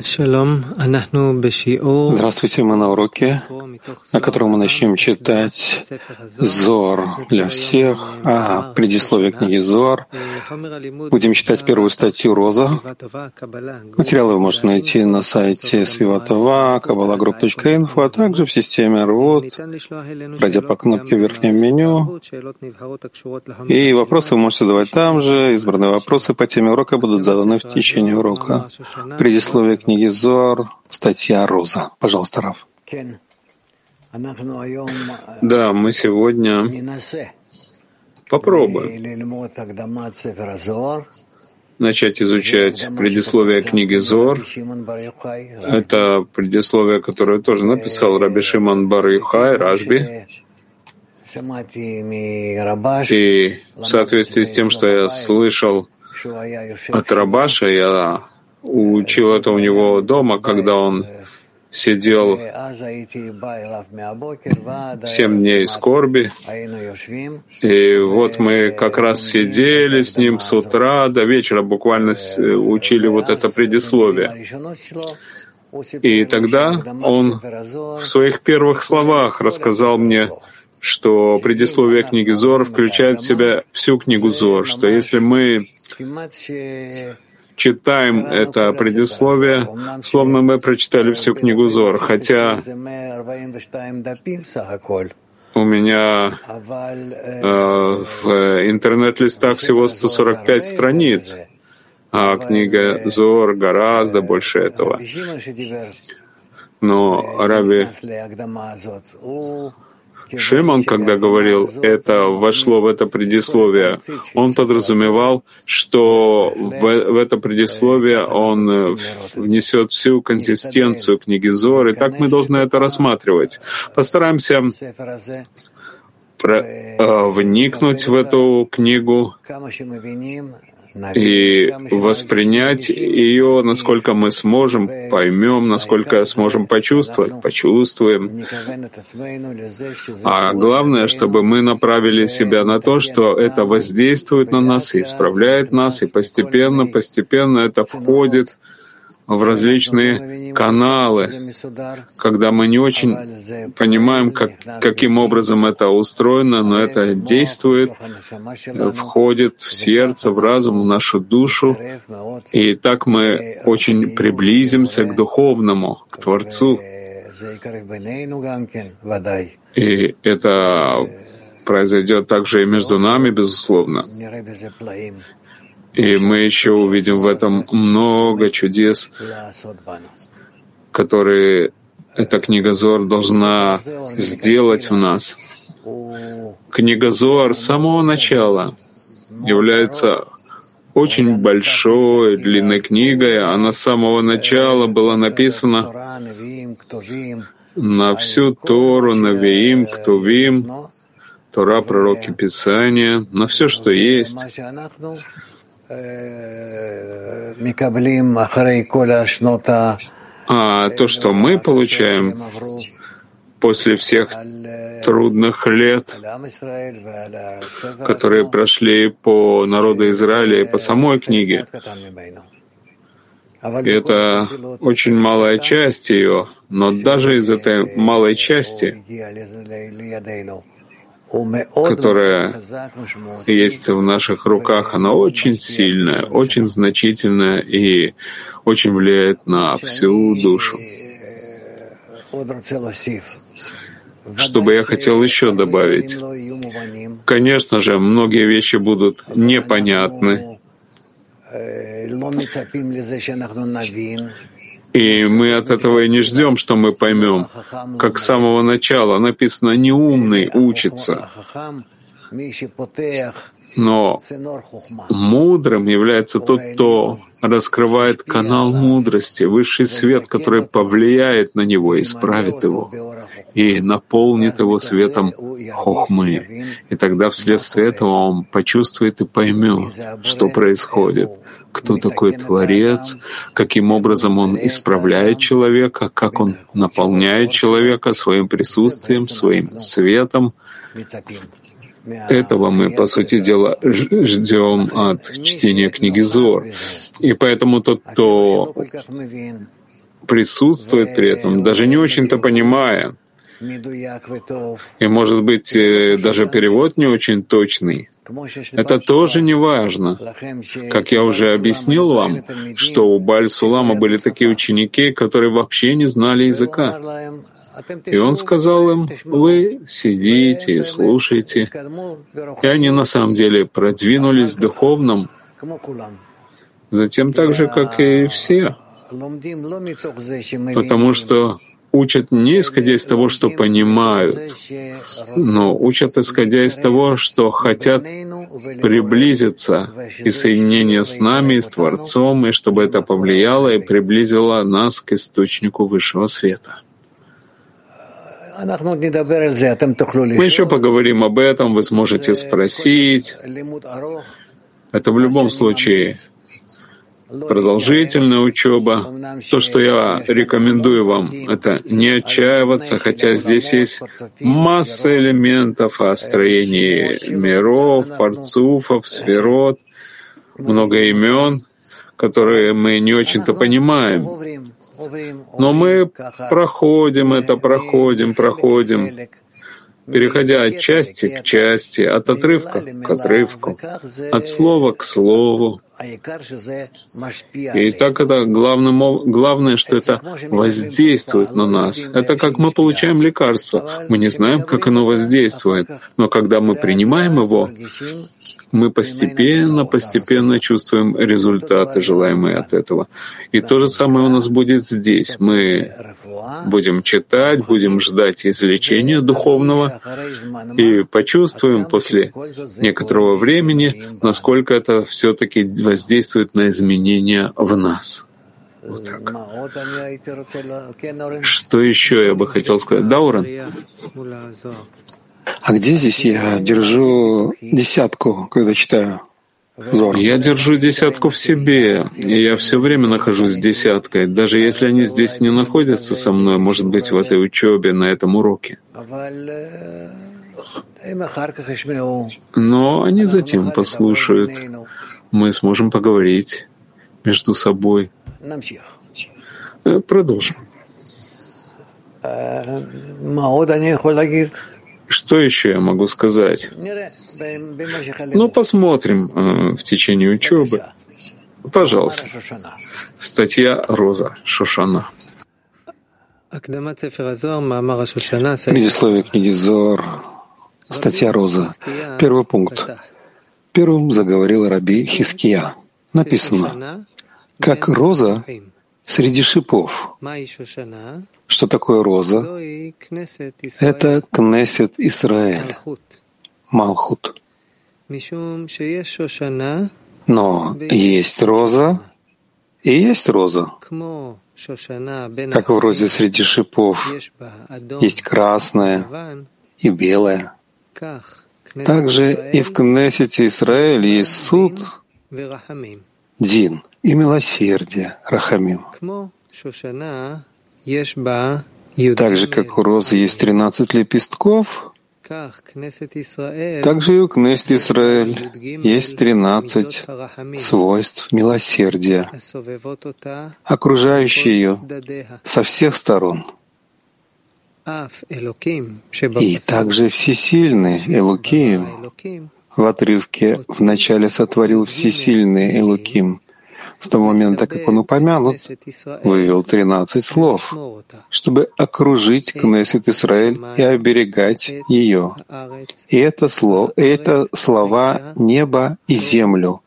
Здравствуйте, мы на уроке, на котором мы начнем читать Зор для всех, а предисловие книги Зор. Будем читать первую статью «Роза». Материалы вы можете найти на сайте свиватова, kabbalagroup.info, а также в системе РВОД, пройдя по кнопке в верхнем меню. И вопросы вы можете задавать там же. Избранные вопросы по теме урока будут заданы в течение урока. Предисловие книги Зор, статья Роза. Пожалуйста, Раф. Да, мы сегодня попробуем начать изучать предисловие книги Зор. Это предисловие, которое тоже написал Раби Шимон Бар Юхай, Рашби. И в соответствии с тем, что я слышал от Рабаша, я учил это у него дома, когда он сидел семь дней скорби. И вот мы как раз сидели с ним с утра до вечера, буквально учили вот это предисловие. И тогда он в своих первых словах рассказал мне, что предисловие книги Зор включает в себя всю книгу Зор, что если мы читаем это предисловие, словно мы прочитали всю книгу Зор, хотя у меня э, в интернет-листах всего 145 страниц, а книга Зор гораздо больше этого. Но Раби Шимон, когда говорил, это вошло в это предисловие, он подразумевал, что в, в это предисловие он внесет всю консистенцию книги Зор, и так мы должны это рассматривать. Постараемся про, э, вникнуть в эту книгу и воспринять ее, насколько мы сможем, поймем, насколько сможем почувствовать, почувствуем. А главное, чтобы мы направили себя на то, что это воздействует на нас и исправляет нас, и постепенно, постепенно это входит в различные каналы, когда мы не очень понимаем, как, каким образом это устроено, но это действует, входит в сердце, в разум, в нашу душу, и так мы очень приблизимся к духовному, к Творцу. И это произойдет также и между нами, безусловно. И мы еще увидим в этом много чудес, которые эта книга Зор должна сделать в нас. Книга Зор с самого начала является очень большой, длинной книгой. Она с самого начала была написана на всю Тору, Навиим, Ктувим, Тора, пророки Писания, на все, что есть. А то, что мы получаем после всех трудных лет, которые прошли по народу Израиля и по самой книге, это очень малая часть ее, но даже из этой малой части которая есть в наших руках, она очень сильная, очень значительная и очень влияет на всю душу. Что бы я хотел еще добавить? Конечно же, многие вещи будут непонятны, и мы от этого и не ждем, что мы поймем. Как с самого начала написано «неумный учится». Но мудрым является тот, кто раскрывает канал мудрости, высший свет, который повлияет на него, и исправит его и наполнит его светом хохмы. И тогда вследствие этого он почувствует и поймет, что происходит, кто такой Творец, каким образом он исправляет человека, как он наполняет человека своим присутствием, своим светом, этого мы, по сути дела, ждем от чтения книги Зор. И поэтому тот, кто присутствует при этом, даже не очень-то понимая, и, может быть, э, даже перевод не очень точный. Это тоже не важно. Как я уже объяснил вам, что у Баль-Сулама были такие ученики, которые вообще не знали языка. И он сказал им, вы сидите и слушайте. И они на самом деле продвинулись в духовном, затем так же, как и все. Потому что учат не исходя из того, что понимают, но учат исходя из того, что хотят приблизиться и соединение с нами, и с Творцом, и чтобы это повлияло и приблизило нас к источнику высшего света. Мы еще поговорим об этом, вы сможете спросить. Это в любом случае продолжительная учеба. То, что я рекомендую вам, это не отчаиваться, хотя здесь есть масса элементов о строении миров, парцуфов, сферот, много имен, которые мы не очень-то понимаем. Но мы проходим это, проходим, проходим переходя от части к части, от отрывка к отрывку, от слова к слову. И так это главное, главное, что это воздействует на нас. Это как мы получаем лекарство. Мы не знаем, как оно воздействует, но когда мы принимаем его, мы постепенно, постепенно чувствуем результаты, желаемые от этого. И то же самое у нас будет здесь. Мы будем читать, будем ждать излечения духовного и почувствуем после некоторого времени, насколько это все-таки воздействует на изменения в нас. Вот так. Что еще я бы хотел сказать? Дауран? А где здесь я держу десятку, когда читаю? Я держу десятку в себе, и я все время нахожусь с десяткой, даже если они здесь не находятся со мной, может быть, в этой учебе, на этом уроке. Но они затем послушают. Мы сможем поговорить между собой. Э, продолжим. Что еще я могу сказать? Ну, посмотрим э, в течение учебы. Пожалуйста. Статья Роза Шошана. Предисловие книги Зор, статья Роза. Первый пункт. Первым заговорил Раби Хиския. Написано, как роза среди шипов. Что такое роза? Это Кнесет Израиль, Малхут. Но есть роза и есть роза. Как в розе среди шипов есть красная и белая. Также и в Кнессете Израиль есть суд, Дин и милосердие, Рахамим. Так же, как у розы есть 13 лепестков, также и у Кнессет Израиль есть 13 свойств милосердия, окружающие ее со всех сторон. И также всесильный Элуким в отрывке «Вначале сотворил всесильный Элуким», с того момента, как он упомянут, вывел 13 слов, чтобы окружить Кнессет Израиль и оберегать ее. И это, слово, это слова неба и землю.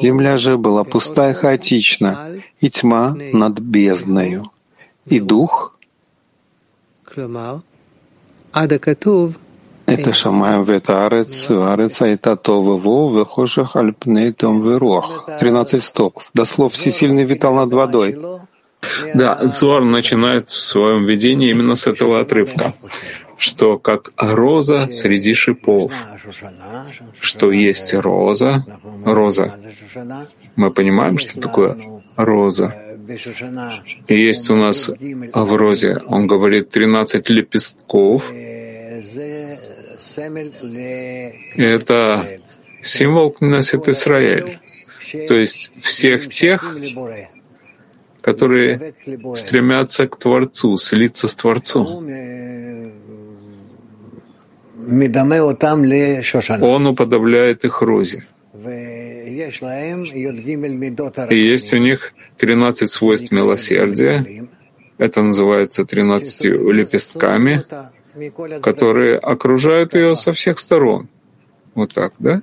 Земля же была пуста и хаотична, и тьма над бездною. И дух это Шамаем Ветарец, Арец Айтатова Во, Вехошах Альпнейтом Верох. Тринадцать стов. До слов «Всесильный витал над водой». Да, Зуар начинает в своем видении именно с этого отрывка, что как роза среди шипов, что есть роза, роза. Мы понимаем, что такое роза. Есть у нас в розе, он говорит, 13 лепестков, Это символ Кнессет Израиль, то есть всех тех, которые стремятся к Творцу, слиться с Творцом. Он уподобляет их розе. И есть у них 13 свойств милосердия. Это называется 13 лепестками, которые окружают ее со всех сторон. Вот так, да?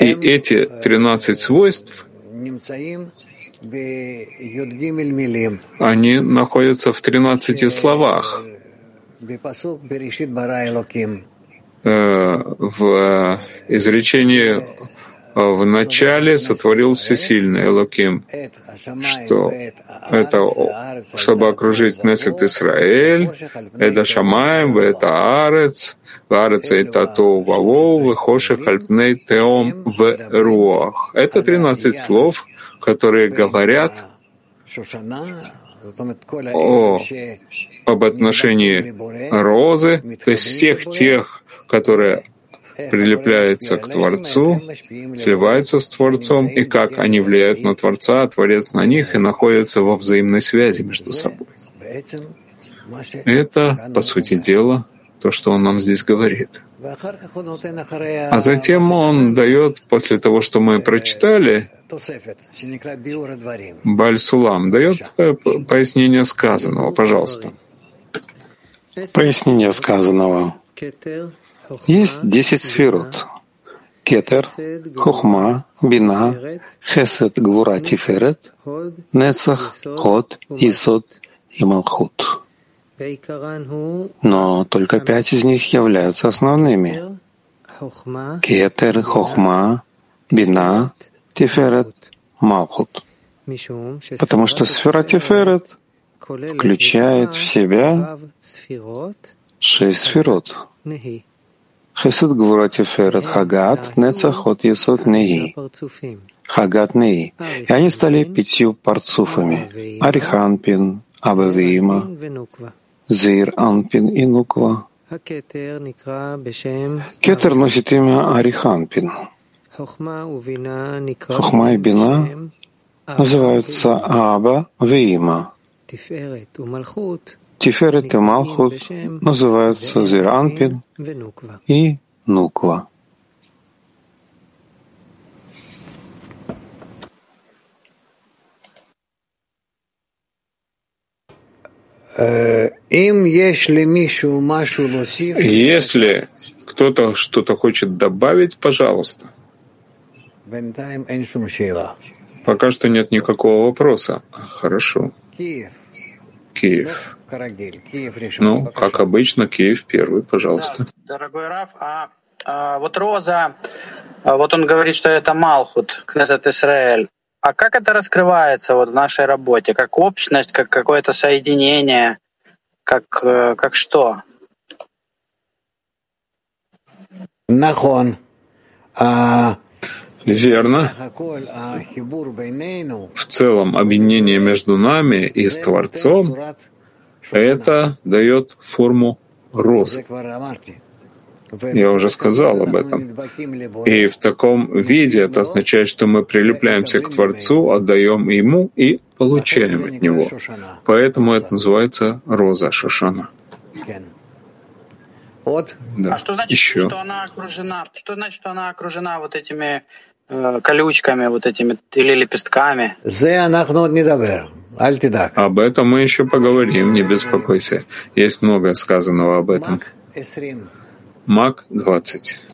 И эти 13 свойств они находятся в 13 словах. Э, в изречении в начале сотворил всесильный Элоким, что это, чтобы окружить Несет Исраэль, это Шамаем, это Арец, Арец это То Вавоу, Вехошек Альпней Теом в Руах. Это 13 слов, которые говорят о, об отношении розы, то есть всех тех, которые прилепляются к Творцу, сливаются с Творцом, и как они влияют на Творца, а Творец на них, и находятся во взаимной связи между собой. Это, по сути дела, то, что он нам здесь говорит. А затем он дает, после того, что мы прочитали, Бальсулам дает пояснение сказанного, пожалуйста. Пояснение сказанного. Есть десять сферот. Кетер, Хохма, Бина, Хесед, Гвура, Тиферет, Нецах, Ход, Исод и Малхут. Но только пять из них являются основными. Кетер, Хохма, Бина, Тиферет, Малхут. Потому что сфера Тиферет включает в себя шесть сферот. Хесед Гвура Тиферет Хагат Нецахот Есот Неи. Хагат Неи. И они стали пятью парцуфами. Ариханпин, Абавиима, Зир Анпин и Нуква. Кетер носит имя Ариханпин. Хохма и Бина называются Аба Виима. Тиферет и Малхут называются Зиранпин и Нуква. Если кто-то что-то хочет добавить, пожалуйста. Пока что нет никакого вопроса. Хорошо. Киев. Ну, как обычно, Киев первый, пожалуйста. Да, дорогой Раф, а, а вот Роза, а, вот он говорит, что это Малхут, Кнезет Израиль. А как это раскрывается вот в нашей работе? Как общность, как какое-то соединение, как, э, как что? Нахон. А, Верно. В целом, объединение между нами и с Творцом это дает форму розы. Я уже сказал об этом. И в таком виде это означает, что мы прилепляемся к Творцу, отдаем Ему и получаем от Него. Поэтому это называется роза Шошана. Да. А что значит, Еще. что она окружена? Что значит, что она окружена вот этими колючками, вот этими или лепестками? Об этом мы еще поговорим, не беспокойся. Есть много сказанного об этом. Мак 20.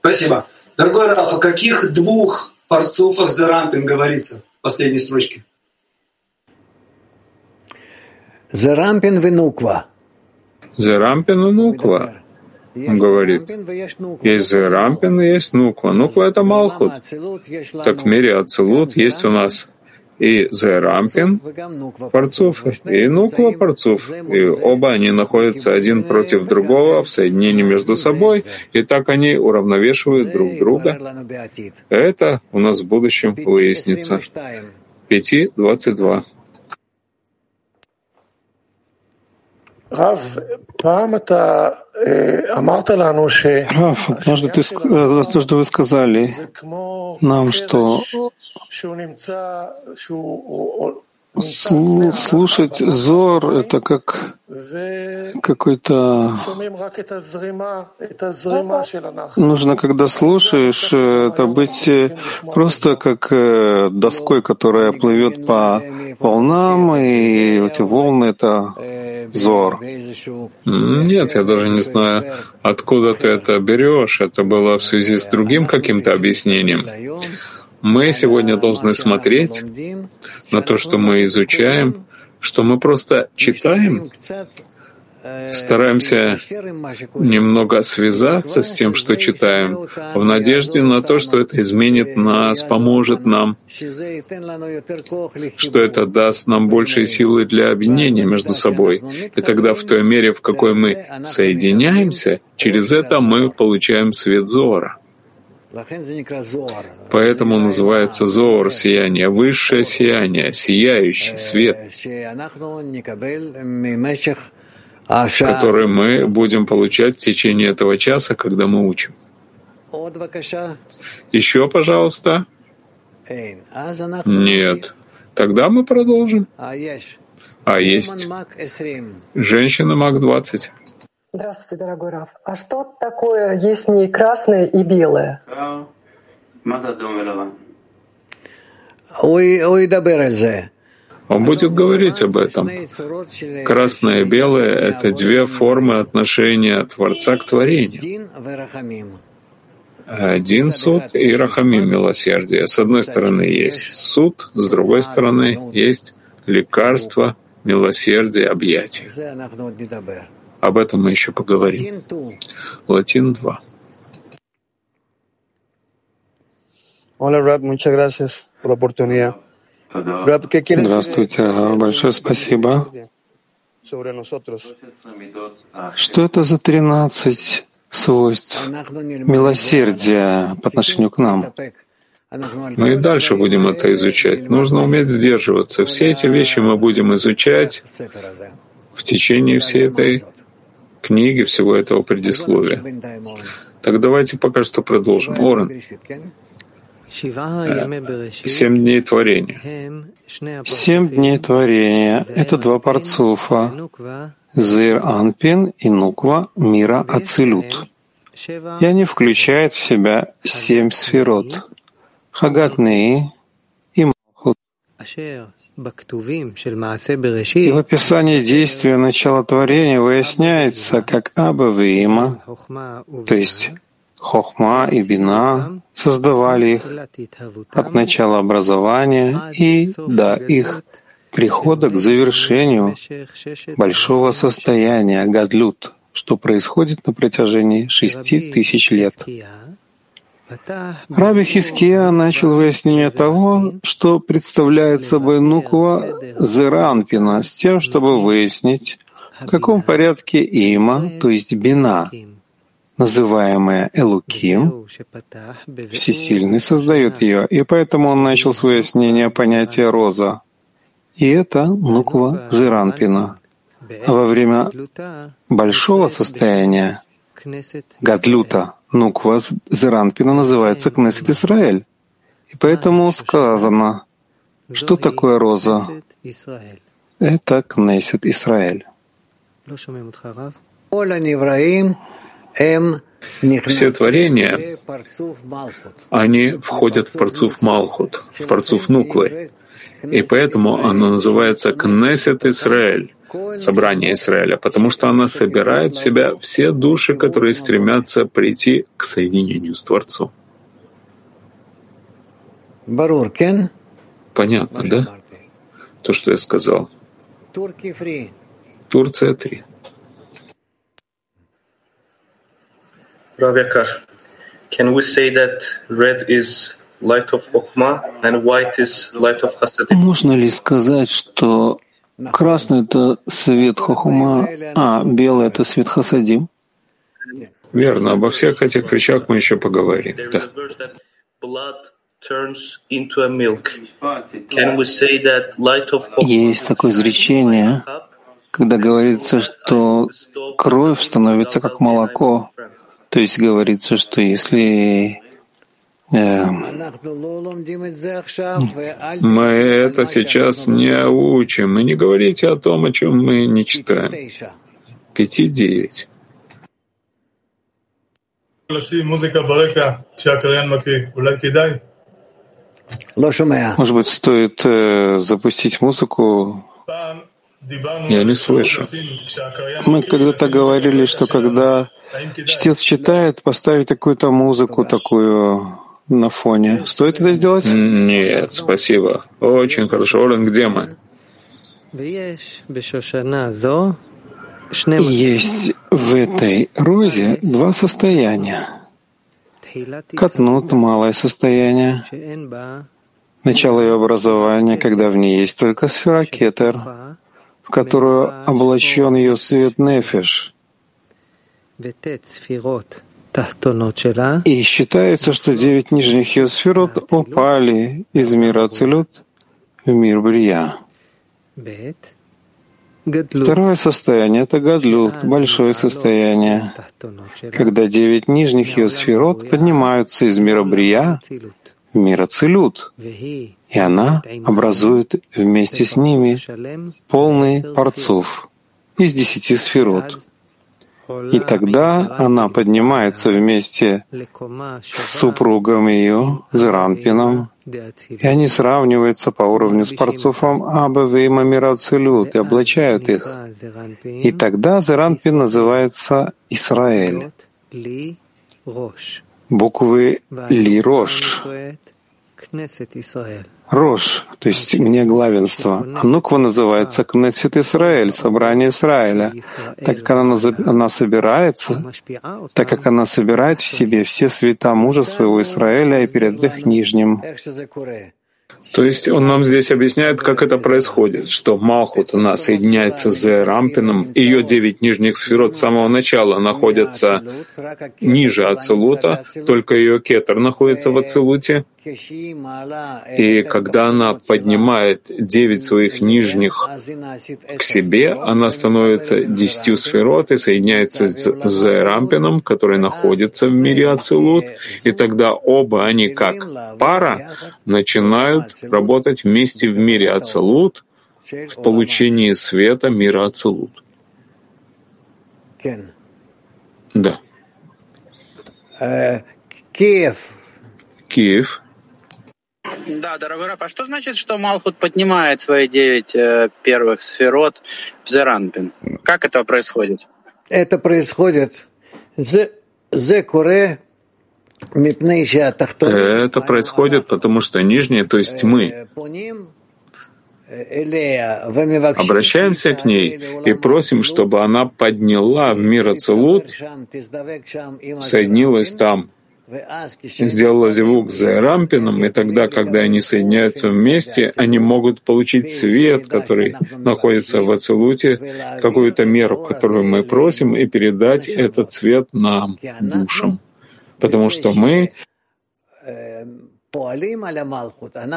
Спасибо. Дорогой Раф, о каких двух парсуфах за рампин говорится в последней строчке? Зарампин венуква. Зарампин и нуква. Он говорит, есть Зерампин и есть Нуква. Нуква — это Малхут. Так в мире Ацелут есть у нас и Зерампин Парцуф, и Нуква Парцуф. И оба они находятся один против другого в соединении между собой, и так они уравновешивают друг друга. Это у нас в будущем выяснится. 5.22. Рав, однажды, ты, однажды вы сказали нам, что слушать Зор — это как какой-то... Нужно, когда слушаешь, это быть просто как э, доской, которая плывет по волнам, и эти волны — это Зор. Нет, я даже не знаю, откуда ты это берешь. Это было в связи с другим каким-то объяснением. Мы сегодня должны смотреть на то, что мы изучаем, что мы просто читаем, стараемся немного связаться с тем, что читаем, в надежде на то, что это изменит нас, поможет нам, что это даст нам больше силы для объединения между собой. И тогда в той мере, в какой мы соединяемся, через это мы получаем свет Зора. Поэтому называется Зор сияние, высшее сияние, сияющий свет, который мы будем получать в течение этого часа, когда мы учим. Еще, пожалуйста. Нет. Тогда мы продолжим. А есть. Женщина МАК-20. Здравствуйте, дорогой Раф. А что такое есть не красное и белое? Он будет говорить об этом. Красное и белое — это две формы отношения Творца к творению. Один суд и рахамим — милосердие. С одной стороны есть суд, с другой стороны есть лекарство, милосердие, объятие. Об этом мы еще поговорим. Латин 2. Hola, Rab, muchas gracias por la oportunidad. Здравствуйте, большое спасибо. Что это за 13 свойств милосердия по отношению к нам? Мы и дальше будем это изучать. Нужно уметь сдерживаться. Все эти вещи мы будем изучать в течение всей этой книги, всего этого предисловия. Так давайте пока что продолжим. Орен. Семь дней творения. Семь дней творения — это два парцуфа — Зир Анпин и Нуква мира Ацилют. И они включают в себя семь сферот — Хагатнеи и Малхут. И в описании действия начала творения выясняется, как Аба Виима, то есть Хохма и Бина создавали их от начала образования и до их прихода к завершению большого состояния. Гадлют, что происходит на протяжении шести тысяч лет. Раби Хиския начал выяснение того, что представляет собой Нуква Зеранпина, с тем, чтобы выяснить, в каком порядке има, то есть бина, называемая Элуким, Всесильный создает ее, и поэтому он начал с выяснения понятия «роза». И это Нуква Зеранпина. А во время большого состояния Гадлюта Нуква Зеранпина называется Кнессет Израиль. И поэтому сказано, что такое роза? Это Кнессет Израиль. Все творения, они входят в парцуф Малхут, в парцуф Нуквы. И поэтому оно называется Кнесет Израиль, собрание Израиля, потому что она собирает в себя все души, которые стремятся прийти к соединению с Творцом. Понятно, да? То, что я сказал. Турция 3. Rav can we say that red is Можно ли сказать, что красный — это свет хохума, а белый — это свет хасадим? Верно, обо всех этих вещах мы еще поговорим. Да. Есть такое изречение, когда говорится, что кровь становится как молоко. То есть говорится, что если мы это сейчас не учим. И не говорите о том, о чем мы не читаем. Пяти девять. Может быть, стоит э, запустить музыку? Я не слышу. Мы когда-то говорили, что когда чтец читает, поставить какую-то музыку такую на фоне. Стоит это сделать? Нет, спасибо. Очень хорошо. Олен, где мы? Есть в этой розе два состояния. Катнут — малое состояние, начало ее образования, когда в ней есть только сфера кетер, в которую облачен ее свет нефиш. И считается, что девять нижних ее сферот упали из мира Ацелют в мир Брия. Второе состояние — это гадлют, большое состояние, когда девять нижних ее сферот поднимаются из мира Брия в мир Ацилют, и она образует вместе с ними полный парцов из десяти сферот. И тогда она поднимается вместе с супругом ее, Зеранпином, и они сравниваются по уровню с парцуфом Абаве и Мамирацилют и облачают их. И тогда Зеранпин называется Израиль. Буквы Ли-Рош. Рош, то есть мне главенство. А Нуква называется Кнесет Израиль, собрание Израиля. Так как она, она собирается, так как она собирает в себе все света мужа своего Израиля и перед их нижним. То есть он нам здесь объясняет, как это происходит, что Малхут, она соединяется с Рампином, ее девять нижних сферот с самого начала находятся ниже Ацелута, только ее кетер находится в Ацелуте, и когда она поднимает девять своих нижних к себе, она становится десятью сферот и соединяется с Рампином, который находится в мире Ацелут, и тогда оба они как пара начинают работать вместе в мире Ацелут в получении света мира Ацелут. Да. Киев. Киев. Да, дорогой Раф, а что значит, что Малхут поднимает свои девять э, первых сферот в Зеранпин? Как это происходит? Это происходит. Это происходит, потому что нижние, то есть мы, обращаемся к ней и просим, чтобы она подняла в мир Ацелут, соединилась там сделала звук за рампином, и тогда, когда они соединяются вместе, они могут получить свет, который находится в Ацелуте, какую-то меру, которую мы просим, и передать этот свет нам, душам. Потому что мы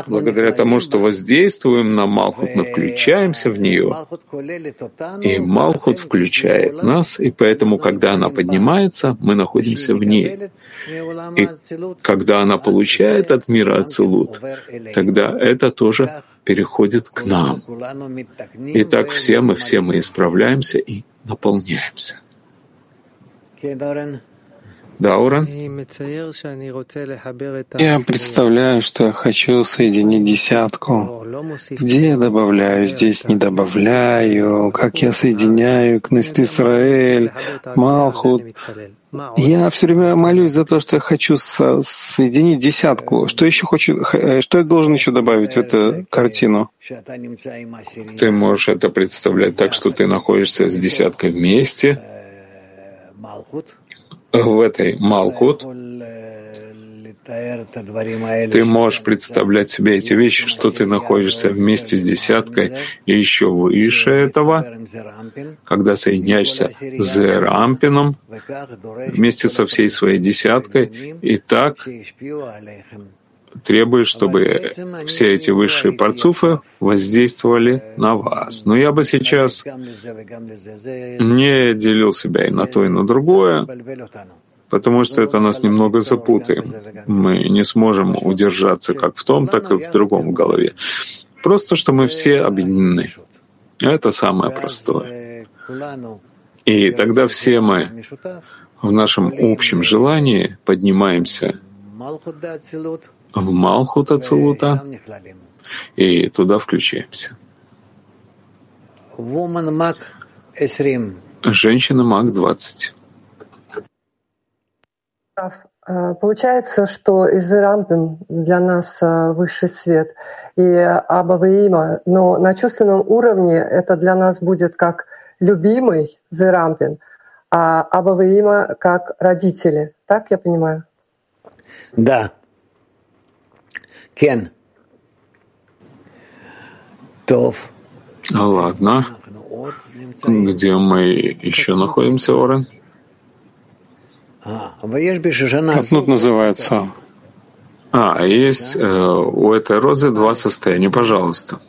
Благодаря тому, что воздействуем на Малхут, мы включаемся в нее, и Малхут включает нас, и поэтому, когда она поднимается, мы находимся в ней. И когда она получает от мира Ацелут, тогда это тоже переходит к нам. И так все мы, все мы исправляемся и наполняемся. Да, Уран? Я представляю, что я хочу соединить десятку. Где я добавляю, здесь не добавляю, как я соединяю Кнест Исраэль, Малхут. Я все время молюсь за то, что я хочу со соединить десятку. Что еще хочу, э, что я должен еще добавить в эту картину? Ты можешь это представлять так, что ты находишься с десяткой вместе, в этой Малкут, Ты можешь представлять себе эти вещи, что ты находишься вместе с десяткой и еще выше этого, когда соединяешься с Рампином вместе со всей своей десяткой, и так требует, чтобы все эти высшие парцуфы воздействовали на вас. Но я бы сейчас не делил себя и на то, и на другое, потому что это нас немного запутает. Мы не сможем удержаться как в том, так и в другом в голове. Просто, что мы все объединены. Это самое простое. И тогда все мы в нашем общем желании поднимаемся в Малхут Ацелута и туда включаемся. Женщина Маг 20. Э, получается, что Изерампин для нас э, высший свет и Абаваима, но на чувственном уровне это для нас будет как любимый Зерампин, а Абаваима как родители. Так я понимаю? Да. Кен. Тов. Ладно. Где мы еще находимся, Орен? Катнут называется. А, есть э, у этой розы два состояния, пожалуйста.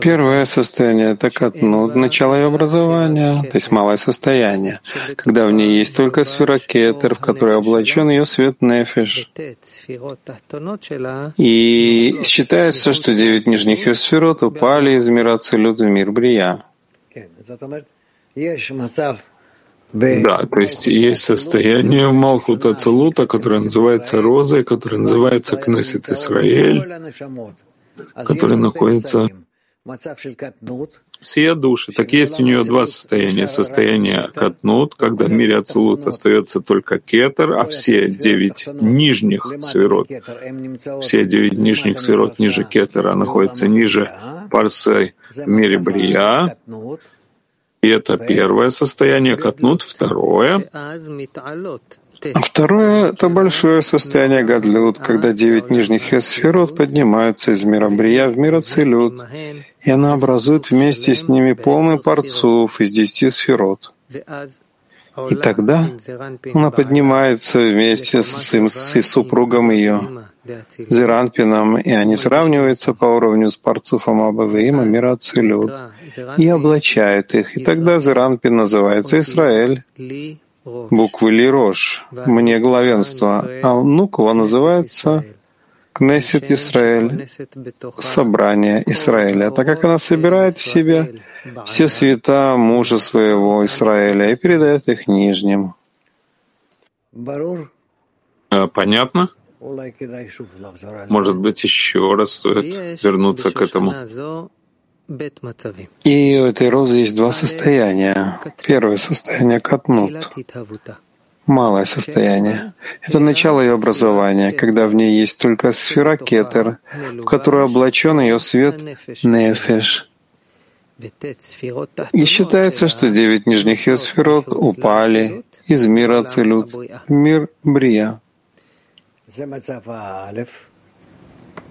Первое состояние — это катнут, начало ее образования, то есть малое состояние, когда в ней есть только сфера кетер, в которой облачен ее свет нефиш. И считается, что девять нижних ее сферот упали из мира Ацелют в мир Брия. Да, то есть есть состояние Малхута Целута, которое называется розой, которое называется Кнессет Исраэль, который находится все души. Так есть у нее два состояния. Состояние катнут, когда в мире Ацелут остается только кетер, а все девять нижних сферот, все девять нижних сферот ниже кетера находятся ниже парсы в мире Брия, и это первое состояние. Катнут, второе. Второе — это большое состояние гадлют, когда девять нижних эсферот поднимаются из мира Брия в мир Ацелют, и она образует вместе с ними полный парцов из десяти сферот. И тогда она поднимается вместе с, своим, с супругом ее, Зеранпином, и они сравниваются по уровню с парцуфом Абавеима мира Ацелют и облачают их. И тогда Зеранпин называется Израиль, буквы Лирош, мне главенство, а Нуква называется Кнессет Израиль, собрание Израиля, так как она собирает в себе все света мужа своего Израиля и передает их нижним. Э, понятно? Может быть, еще раз стоит вернуться к этому. И у этой розы есть два состояния. Первое состояние — катнут, малое состояние. Это начало ее образования, когда в ней есть только сфера кетер, в которую облачен ее свет нефеш. И считается, что девять нижних ее сферот упали из мира Ацелют в мир Брия.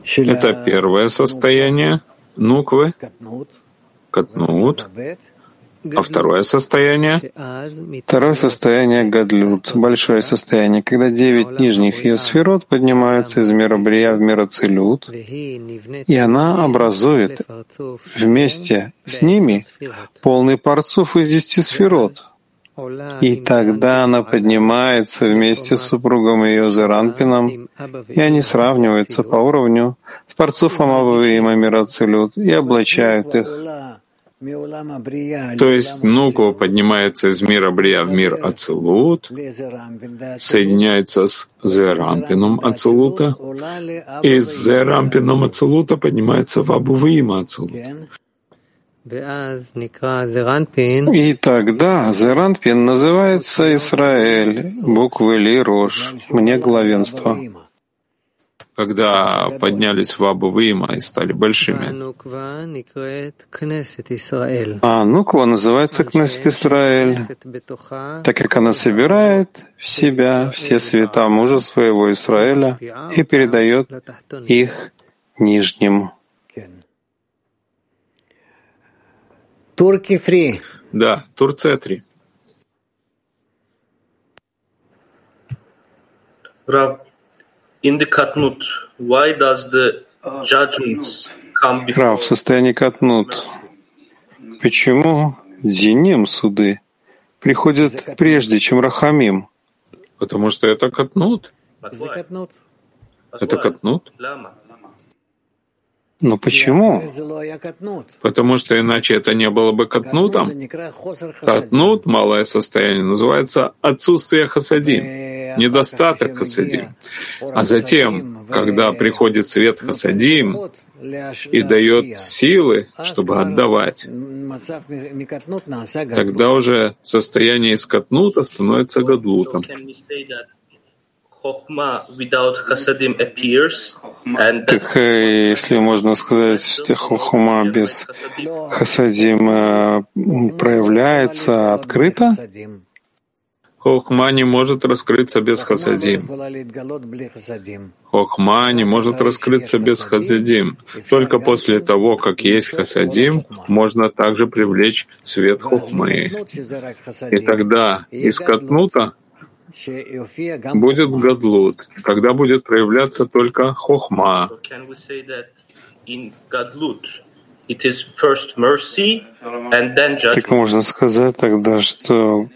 Это первое состояние нуквы, катнут, а второе состояние? Второе состояние — гадлют, большое состояние, когда девять нижних ее сферот поднимаются из мира Брия в мир Ацелют, и она образует вместе с ними полный парцов из десяти сферот. И тогда она поднимается вместе с супругом ее Зеранпином, и они сравниваются по уровню с парцуфом Абавиима Мирацелют и облачают их. То есть Нукова поднимается из мира Брия в мир Ацелут, соединяется с Зерампином Ацелута, и с Зерампином Ацелута поднимается в Абувиима Ацелут. И тогда Зеранпин называется Израиль, буквы Ли Рош, мне главенство. Когда поднялись в Абу-Вима и стали большими. А Нуква называется Кнессет Исраэль, так как она собирает в себя все света мужа своего Израиля и передает их нижним. Турки фри. Да, Турция 3. Раб, in the Katnut, why does the judgments come before? Рав, в состоянии Катнут. Почему Диним суды приходят прежде, чем Рахамим? Потому что это катнут. Это катнут. Лама. Но почему? Потому что иначе это не было бы катнутом. Катнут, малое состояние, называется отсутствие хасадим, недостаток хасадим. А затем, когда приходит свет хасадим и дает силы, чтобы отдавать, тогда уже состояние из катнута становится гадлутом. Так э, если можно сказать, что хохма без хасадим э, проявляется открыто, Хохма не может раскрыться без хасадим. Хохма не может раскрыться без хасадим. Только после того, как есть хасадим, можно также привлечь свет хохмы. И тогда из катнута будет гадлут, когда будет проявляться только хохма. так можно сказать тогда, что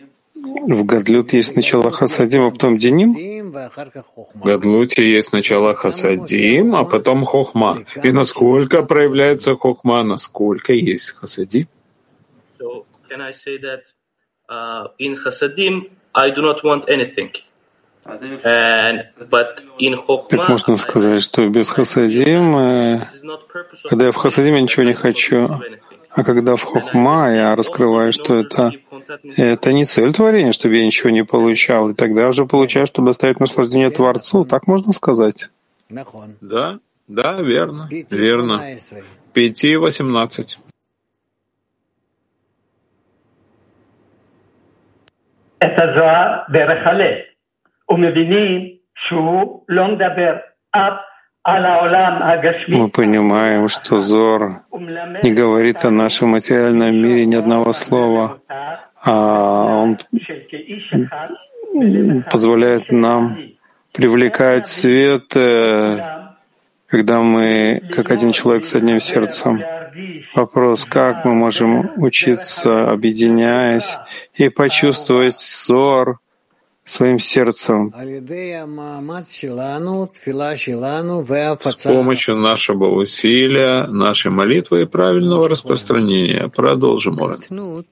в Гадлют есть начало хасадим, а потом диним? В Гадлуте есть начало хасадим, а потом хохма. И насколько проявляется хохма, насколько есть хасадим. So can I say that uh, in Chasadim I do not want anything, and but in Так можно сказать, что без хасадим, this is not purpose of когда я в хасадим, я ничего не хочу, а когда в хохма я раскрываю, что это, это не цель творения, чтобы я ничего не получал, и тогда уже получаю, чтобы доставить наслаждение Творцу, так можно сказать? Да, да, верно, верно. Пяти восемнадцать. את הזוהר דרך הלב, ומבינים שהוא לא מדבר אף על העולם הגשמי, мы понимаем, что Зор не говорит о нашем материальном мире ни одного слова, а он позволяет нам привлекать свет, э, когда мы как один человек с одним сердцем. Вопрос, как мы можем учиться, объединяясь, и почувствовать ссор своим сердцем С помощью нашего усилия, нашей молитвы и правильного распространения. Продолжим, Орен.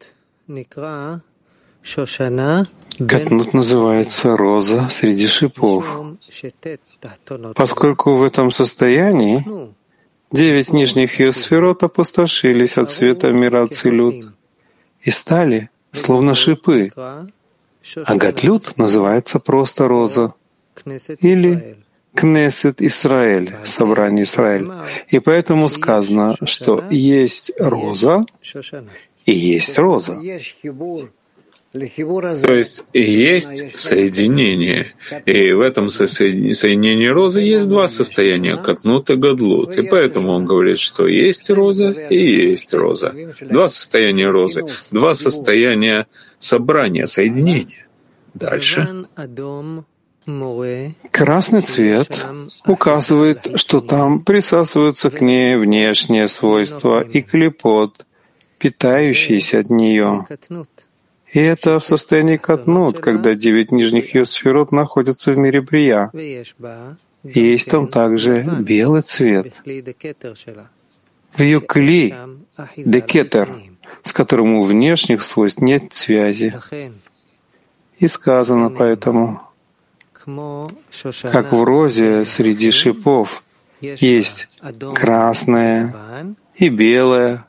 Катнут называется роза среди шипов, поскольку в этом состоянии девять нижних ее сферот опустошились от света мира Ацилют и стали словно шипы, а Гатлют называется. просто роза. Или Кнесет Исраэль, собрание Израиль. И поэтому сказано, что есть роза и есть роза. То есть есть соединение. И в этом соединении розы есть два состояния — катнут и гадлут. И поэтому он говорит, что есть роза и есть роза. Два состояния розы, два состояния собрания, соединения. Дальше. Красный цвет указывает, что там присасываются к ней внешние свойства и клепот, питающиеся от нее. И это в состоянии катнут, когда девять нижних ее сферот находятся в мире Брия. И есть там также белый цвет. В ее кли, декетер, с которым у внешних свойств нет связи. И сказано поэтому, как в розе среди шипов есть красное и белое,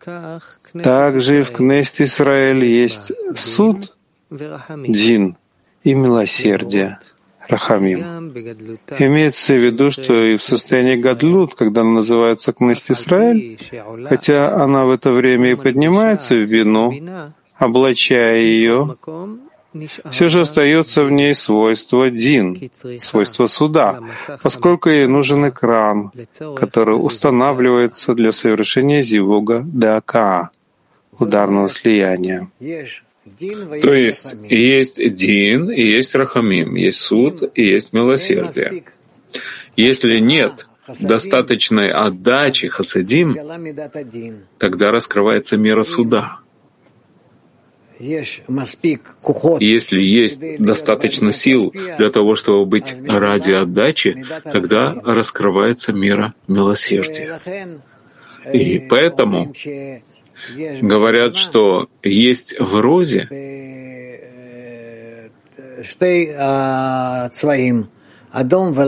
также в Кнест Израиль есть суд, дин и милосердие. Рахамим. Имеется в виду, что и в состоянии Гадлут, когда она называется Кнест Исраэль, хотя она в это время и поднимается в вину, облачая ее, все же остается в ней свойство дин, свойство суда, поскольку ей нужен экран, который устанавливается для совершения зивуга дака, ударного слияния. То есть есть дин и есть рахамим, есть суд и есть милосердие. Если нет достаточной отдачи хасадим, тогда раскрывается мера суда. Если есть достаточно сил для того, чтобы быть ради отдачи, тогда раскрывается мера милосердия. И поэтому говорят, что есть в розе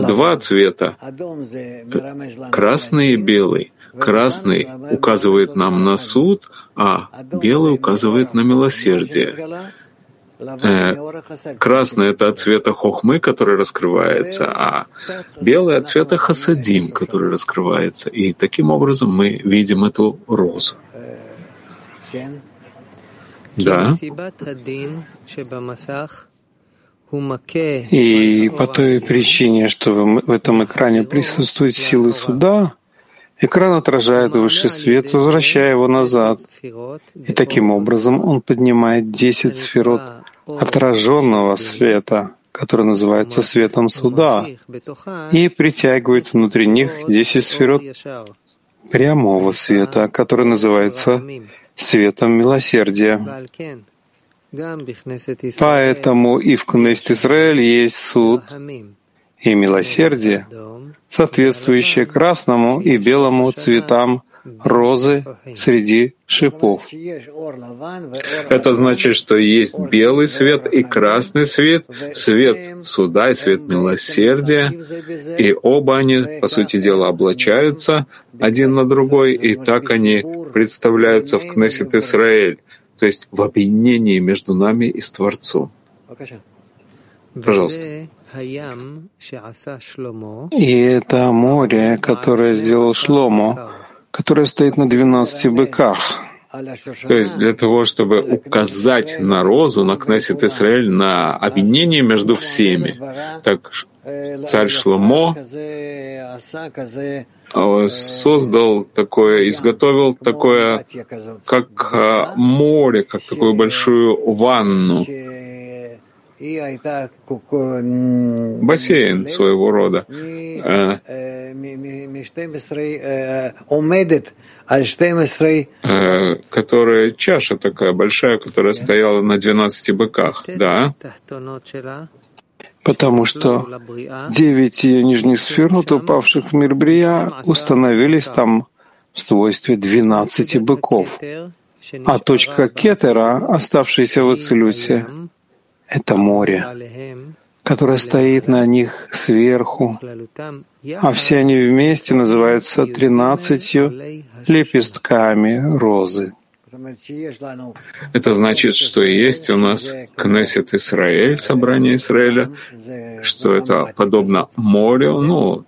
два цвета — красный и белый. Красный указывает нам на суд, а белый указывает на милосердие. Э, красный — это от цвета хохмы, который раскрывается, а белый — от цвета хасадим, который раскрывается. И таким образом мы видим эту розу. Да. И по той причине, что в этом экране присутствуют силы суда, экран отражает высший свет, возвращая его назад. И таким образом он поднимает десять сферот отраженного света, который называется светом суда, и притягивает внутри них десять сферот прямого света, который называется светом милосердия. Поэтому и в Кнест Израиль есть суд и милосердие, соответствующее красному и белому цветам розы среди шипов. Это значит, что есть белый свет и красный свет, свет суда и свет милосердия, и оба они, по сути дела, облачаются один на другой, и так они представляются в Кнессет Исраэль, то есть в объединении между нами и с Творцом. Пожалуйста. И это море, которое сделал Шломо, которое стоит на двенадцати быках. То есть для того, чтобы указать на розу, на Кнессет Исраэль, на объединение между всеми. Так царь Шломо э, создал такое, изготовил такое, как э, море, как такую большую ванну, бассейн своего рода, э, э, которая чаша такая большая, которая стояла на 12 быках, да. Потому что девять ее нижних сферот, упавших в мир Брия, установились там в свойстве двенадцати быков. А точка кетера, оставшаяся в Ацелюте, — это море, которое стоит на них сверху, а все они вместе называются тринадцатью лепестками розы. Это значит, что есть у нас Кнессет Израиль, собрание Израиля, что это подобно морю, ну,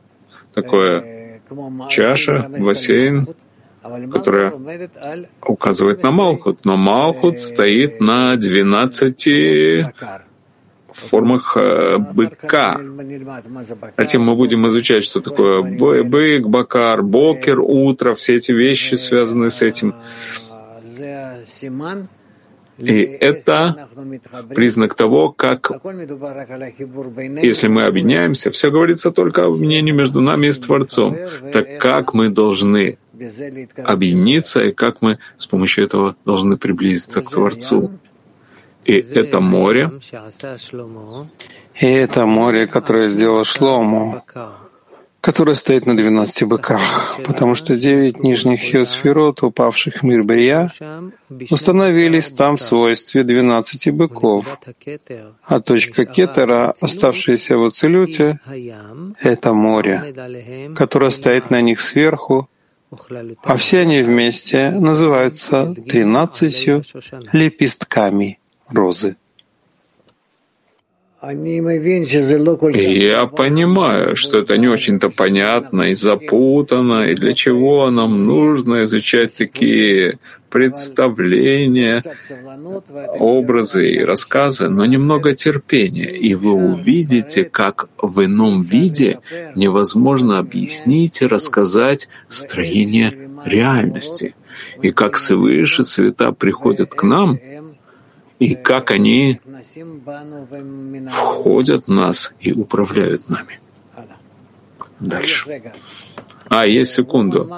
такое чаша, бассейн, которая указывает на Малхут. Но Малхут стоит на двенадцати формах э, быка. Затем мы будем изучать, что такое бык, бакар, бокер, утро, все эти вещи связаны с этим. И это признак того, как, если мы объединяемся, все говорится только о объединении между нами и с Творцом. Так как мы должны объединиться, и как мы с помощью этого должны приблизиться к Творцу. И это море, и это море, которое сделал Шлому, которое стоит на двенадцати быках, потому что девять нижних Йосферот, упавших в мир Брия, установились там в свойстве двенадцати быков, а точка кетера, оставшаяся в Ацелюте, — это море, которое стоит на них сверху, а все они вместе называются тринадцатью лепестками розы. Я понимаю, что это не очень-то понятно и запутано, и для чего нам нужно изучать такие представления, образы и рассказы, но немного терпения, и вы увидите, как в ином виде невозможно объяснить и рассказать строение реальности, и как свыше света приходят к нам, и как они входят в нас и управляют нами. Дальше. А, есть секунду.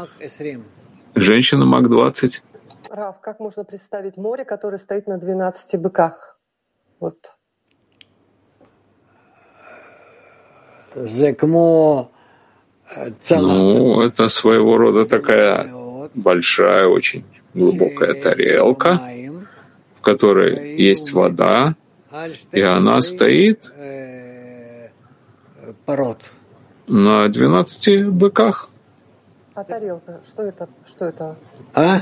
Женщина МАК-20. Рав, как можно представить море, которое стоит на 12 быках? Вот. Ну, это своего рода такая большая, очень глубокая тарелка, в которой есть вода, и она стоит на 12 быках. А тарелка, что это? Что это? А?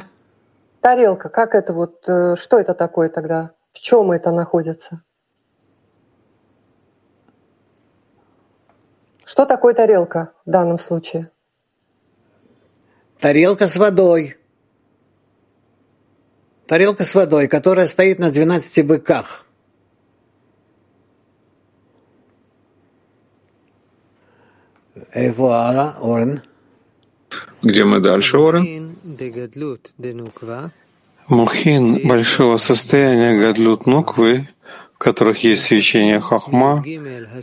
Тарелка, как это вот, э, что это такое тогда? В чем это находится? Что такое тарелка в данном случае? Тарелка с водой. Тарелка с водой, которая стоит на 12 быках. Где мы дальше, Орен? Мухин большого состояния Гадлют Нуквы, в которых есть свечение Хахма,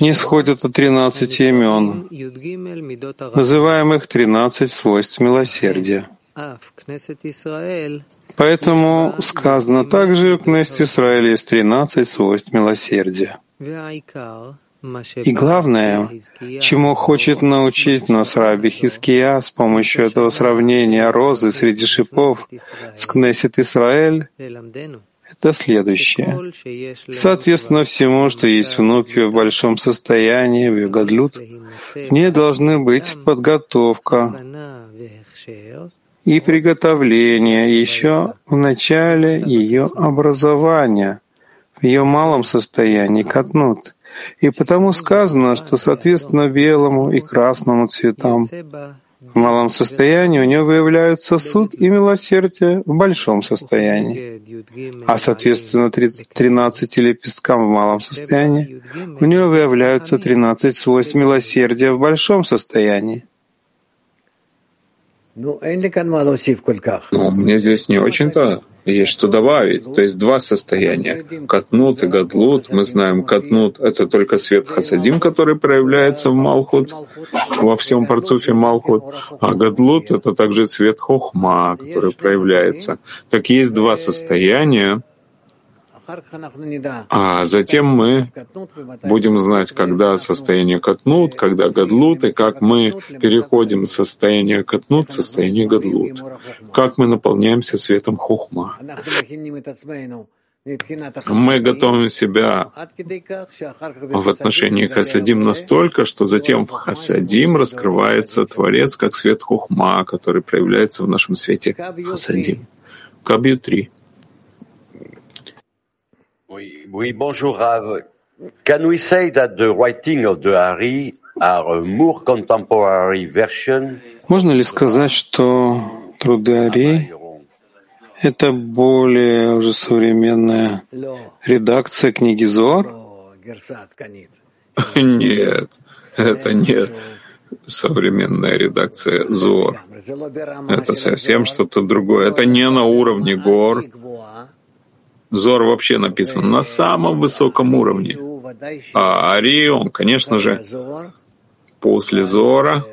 не сходят от тринадцати имен, называемых тринадцать свойств милосердия. Поэтому сказано также, в Кнессет Израиля есть тринадцать свойств милосердия. И главное, чему хочет научить нас Раби Хиския с помощью этого сравнения розы среди шипов с Кнессет Исраэль, это следующее. Соответственно всему, что есть внуки в большом состоянии, в Югадлют, не должны быть подготовка и приготовление еще в начале ее образования, в ее малом состоянии, катнут. И потому сказано, что соответственно белому и красному цветам в малом состоянии у него выявляются суд и милосердие в большом состоянии. А соответственно 13 лепесткам в малом состоянии у него выявляются 13 свойств милосердия в большом состоянии. Ну, мне здесь не очень-то есть что добавить. То есть два состояния. Катнут и Гадлут. Мы знаем, Катнут — это только свет Хасадим, который проявляется в Малхут, во всем парцуфе Малхут. А Гадлут — это также свет Хохма, который проявляется. Так есть два состояния — а затем мы будем знать, когда состояние катнут, когда гадлут, и как мы переходим из состояния катнут в состояние гадлут, как мы наполняемся светом хохма. Мы готовим себя в отношении Хасадим настолько, что затем в Хасадим раскрывается Творец как свет Хухма, который проявляется в нашем свете Хасадим. Кабью 3. Oui, bonjour Rav. Can we say that the writing of the Hari are a more contemporary version? Можно ли сказать, что труды Ари — это более уже современная редакция книги Зор? Нет, это не современная редакция Зор. Это совсем что-то другое. Это не на уровне гор, Зор вообще написан на самом высоком уровне. А Ари, он, конечно же, после Зора,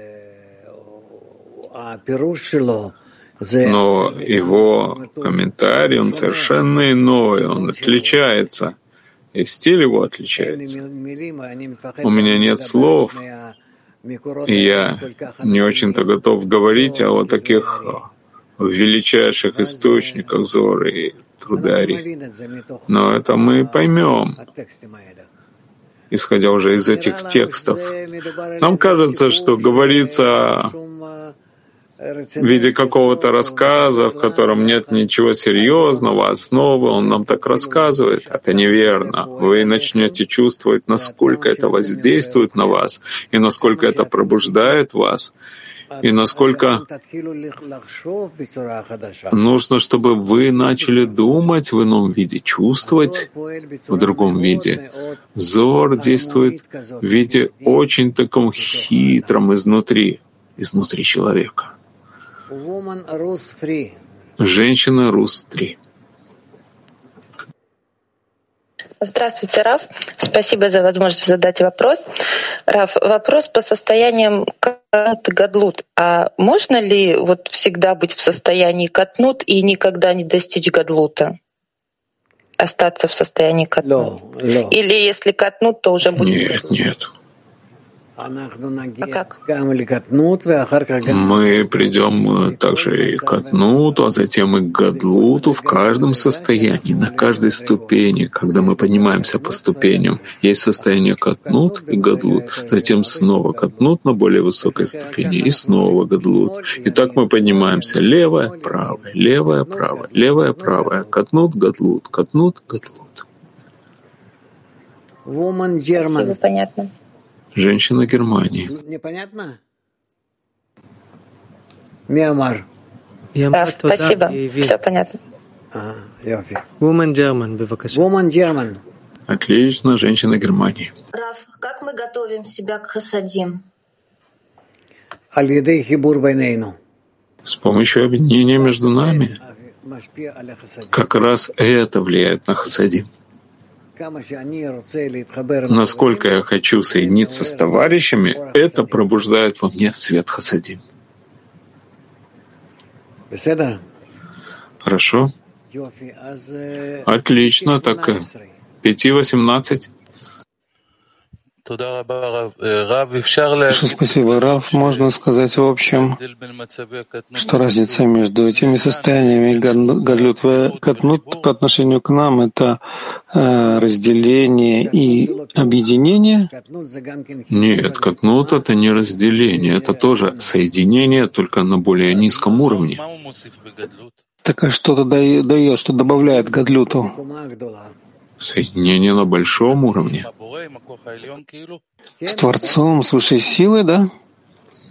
но его комментарий, он совершенно иной, он отличается, и стиль его отличается. У меня нет слов, и я не очень-то готов говорить о вот таких величайших источниках Зоры и трудари. Но это мы поймем, исходя уже из этих текстов. Нам кажется, что говорится в виде какого-то рассказа, в котором нет ничего серьезного, основы, он нам так рассказывает. Это неверно. Вы начнете чувствовать, насколько это воздействует на вас, и насколько это пробуждает вас, и насколько нужно, чтобы вы начали думать в ином виде, чувствовать в другом виде. Зор действует в виде очень таком хитром изнутри, изнутри человека. Женщина Рус-3. Здравствуйте, Раф. Спасибо за возможность задать вопрос. Раф, вопрос по состояниям гадлут. А можно ли вот всегда быть в состоянии катнут и никогда не достичь гадлута? Остаться в состоянии катнут? No, no. Или если катнут, то уже будет... Нет, нет. А как? Мы придем также и к Атнуту, а затем и к Гадлуту в каждом состоянии, на каждой ступени, когда мы поднимаемся по ступеням. Есть состояние Катнут и Гадлут, затем снова Катнут на более высокой ступени и снова Гадлут. И так мы поднимаемся левое, правое, левое, правое, левое, правое, Катнут, Гадлут, Катнут, Гадлут. Woman German. Понятно. Женщина Германии. Миамар. А, спасибо, все понятно. Woman German, Woman German. Отлично, женщина Германии. Раф, как мы готовим себя к хасадим? С помощью объединения между нами. Как раз это влияет на хасадим. Насколько я хочу соединиться с товарищами, это пробуждает во мне свет хасадим. Хорошо? Отлично, так э, 5.18. Спасибо, Рав. Можно сказать в общем, что разница между этими состояниями Галют Катнут по отношению к нам — это э, разделение и объединение? Нет, Катнут — это не разделение, это тоже соединение, только на более низком уровне. Так а что-то дает, что добавляет Гадлюту? соединение на большом уровне. С Творцом, с высшей силой, да?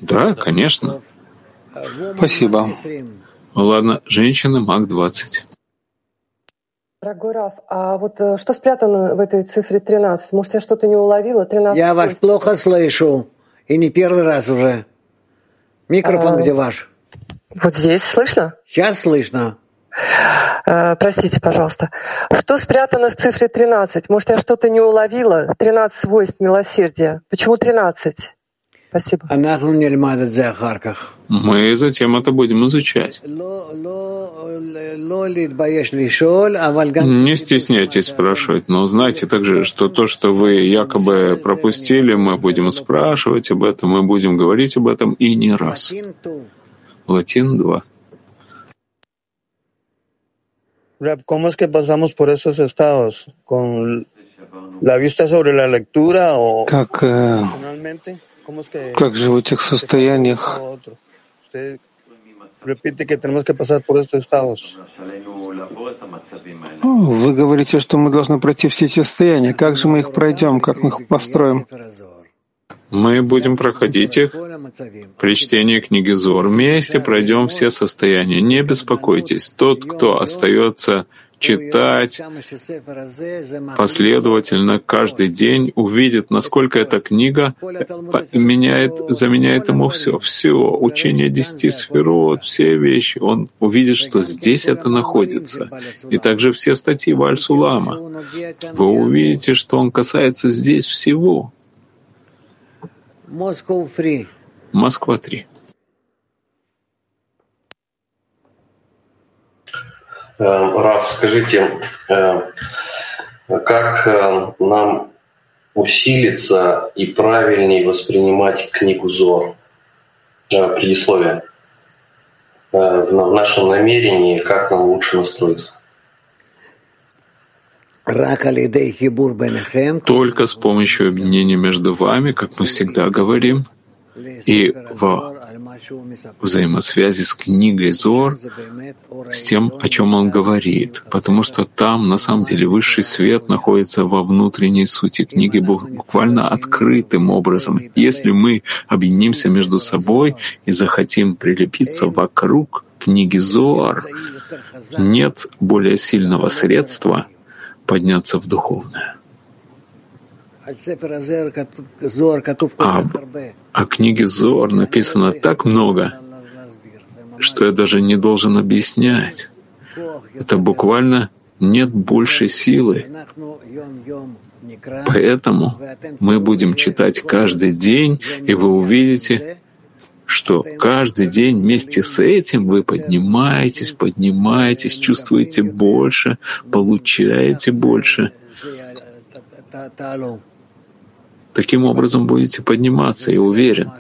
Да, конечно. Спасибо. Ладно, женщины, маг 20. Дорогой Раф, а вот э, что спрятано в этой цифре 13? Может, я что-то не уловила? 13 я вас плохо слышу, и не первый раз уже. Микрофон а... где ваш? Вот здесь слышно? Сейчас слышно. Э, простите, пожалуйста. Что спрятано в цифре 13? Может, я что-то не уловила? 13 свойств милосердия. Почему 13? Спасибо. Мы затем это будем изучать. Не стесняйтесь спрашивать, но знайте также, что то, что вы якобы пропустили, мы будем спрашивать об этом, мы будем говорить об этом и не раз. Латин 2. ¿Cómo es que pasamos por esos estados? ¿Con la vista sobre la lectura o Как, э, finalmente? ¿Cómo es que как же в этих состояниях repite que tenemos que pasar por estos estados. Вы говорите, что мы должны пройти все эти состояния. Как же мы их пройдем? Как мы их построим? Мы будем проходить их при чтении книги Зор. Вместе пройдем все состояния. Не беспокойтесь. Тот, кто остается читать последовательно каждый день, увидит, насколько эта книга меняет, заменяет ему все. Все, учение десяти сферот, все вещи. Он увидит, что здесь это находится. И также все статьи Вальсулама. Вы увидите, что он касается здесь всего. Moscow Free. Москва 3. Э, Раф, скажите, э, как э, нам усилиться и правильнее воспринимать книгу Зор? Предисловие. В нашем намерении, как нам лучше настроиться? Только с помощью объединения между вами, как мы всегда говорим, и в взаимосвязи с книгой Зор, с тем, о чем он говорит, потому что там, на самом деле, высший свет находится во внутренней сути книги буквально открытым образом. Если мы объединимся между собой и захотим прилепиться вокруг книги Зор, нет более сильного средства подняться в духовное. Об, о книге Зор написано так много, что я даже не должен объяснять. Это буквально нет большей силы. Поэтому мы будем читать каждый день, и вы увидите, что каждый день вместе с этим вы поднимаетесь, поднимаетесь, чувствуете больше, получаете больше. Таким образом будете подниматься, я уверен,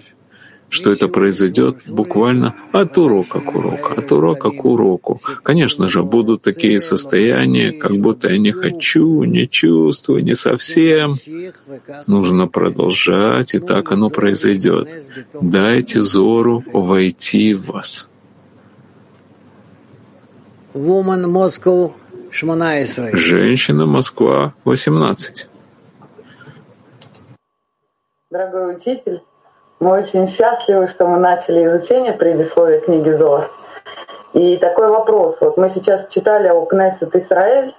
что это произойдет буквально от урока к уроку, от урока к уроку. Конечно же, будут такие состояния, как будто я не хочу, не чувствую, не совсем. Нужно продолжать, и так оно произойдет. Дайте Зору войти в вас. Женщина Москва 18. Дорогой учитель, мы очень счастливы, что мы начали изучение предисловия книги Зор. И такой вопрос. Вот мы сейчас читали о Кнессет Израиль.